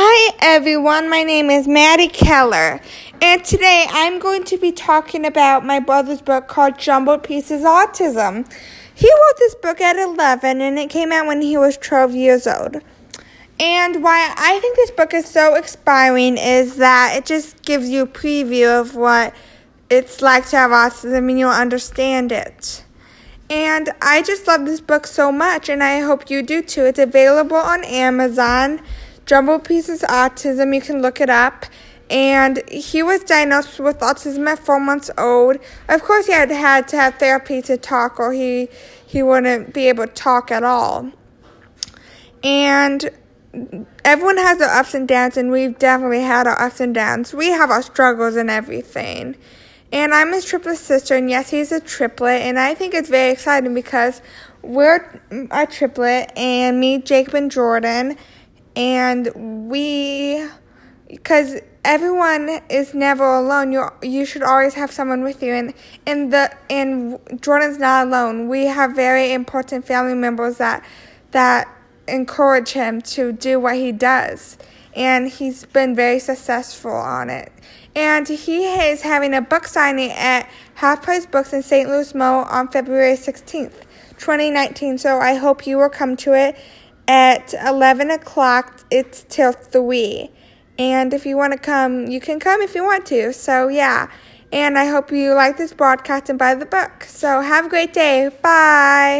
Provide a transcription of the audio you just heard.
Hi everyone, my name is Maddie Keller, and today I'm going to be talking about my brother's book called Jumbled Pieces Autism. He wrote this book at 11 and it came out when he was 12 years old. And why I think this book is so inspiring is that it just gives you a preview of what it's like to have autism and you'll understand it. And I just love this book so much, and I hope you do too. It's available on Amazon. Jumbled Pieces Autism, you can look it up. And he was diagnosed with autism at four months old. Of course, he had had to have therapy to talk, or he he wouldn't be able to talk at all. And everyone has their ups and downs, and we've definitely had our ups and downs. We have our struggles and everything. And I'm his triplet sister, and yes, he's a triplet, and I think it's very exciting because we're a triplet, and me, Jacob, and Jordan and we because everyone is never alone. You you should always have someone with you. And in the and Jordan's not alone. We have very important family members that that encourage him to do what he does. And he's been very successful on it. And he is having a book signing at Half Price Books in St. Louis Mo on February 16th 2019 so I hope you will come to it at 11 o'clock. It's till 3. And if you want to come, you can come if you want to. So, yeah. And I hope you like this broadcast and buy the book. So, have a great day. Bye.